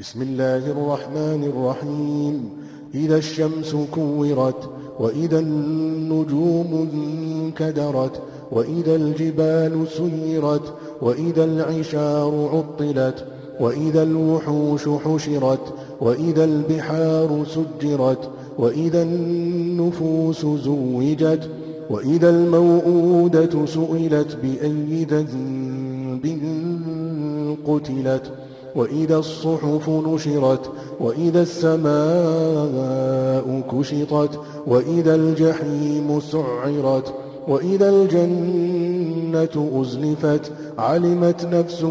بسم الله الرحمن الرحيم. إذا الشمس كورت وإذا النجوم انكدرت وإذا الجبال سيرت وإذا العشار عطلت وإذا الوحوش حشرت وإذا البحار سجرت وإذا النفوس زوجت وإذا الموءودة سئلت بأي ذنب قتلت وإذا الصحف نشرت وإذا السماء كشطت وإذا الجحيم سعرت وإذا الجنة أزلفت علمت نفس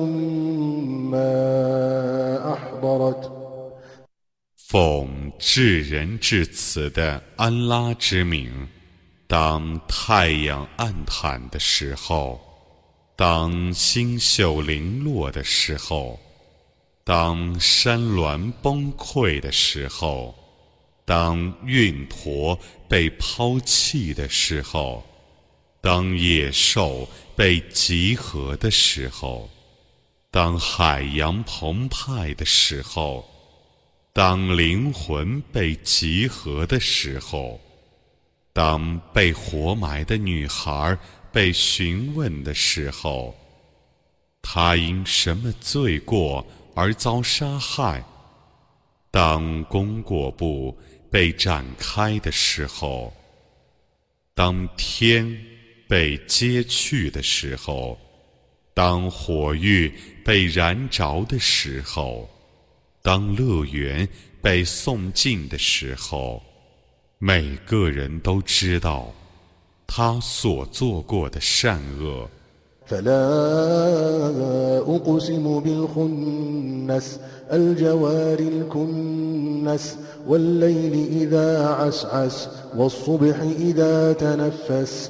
ما أحضرت 奉至仁至慈的安拉之名，当太阳暗淡的时候，当星宿零落的时候， 当山峦崩溃的时候，当运驼被抛弃的时候，当野兽被集合的时候，当海洋澎湃的时候。当灵魂被集合的时候，当被活埋的女孩被询问的时候，她因什么罪过而遭杀害？当功过簿被展开的时候，当天被揭去的时候，当火狱被燃着的时候。当乐园被送进的时候，每个人都知道他所做过的善恶。فلا أقسم بالخنس الجوار الكنس والليل إذا عسعس والصبح إذا تنفس.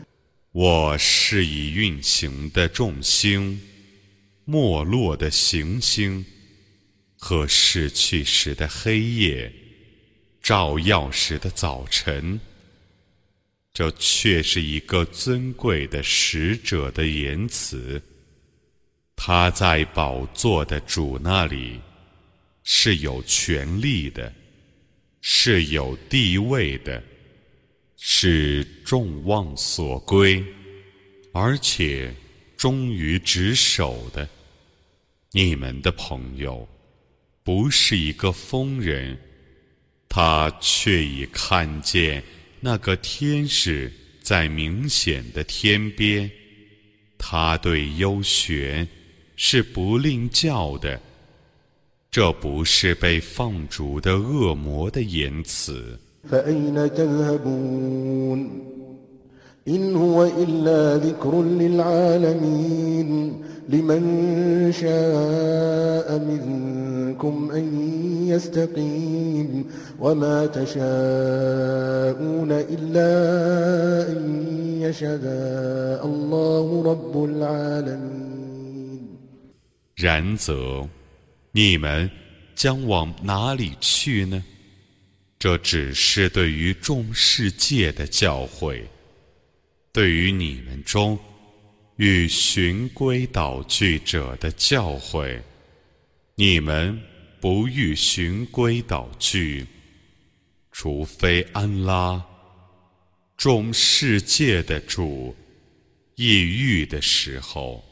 我是以运行的众星、没落的行星和逝去时的黑夜、照耀时的早晨。这却是一个尊贵的使者的言辞。他在宝座的主那里是有权力的，是有地位的。是众望所归，而且忠于职守的。你们的朋友不是一个疯人，他却已看见那个天使在明显的天边。他对幽玄是不吝教的，这不是被放逐的恶魔的言辞。فأين تذهبون إن هو إلا ذكر للعالمين لمن شاء منكم أن يستقيم وما تشاءون إلا أن يشاء الله رب العالمين 然则，你们将往哪里去呢？ 这只是对于众世界的教诲，对于你们中欲循规蹈矩者的教诲。你们不欲循规蹈矩，除非安拉众世界的主抑郁的时候。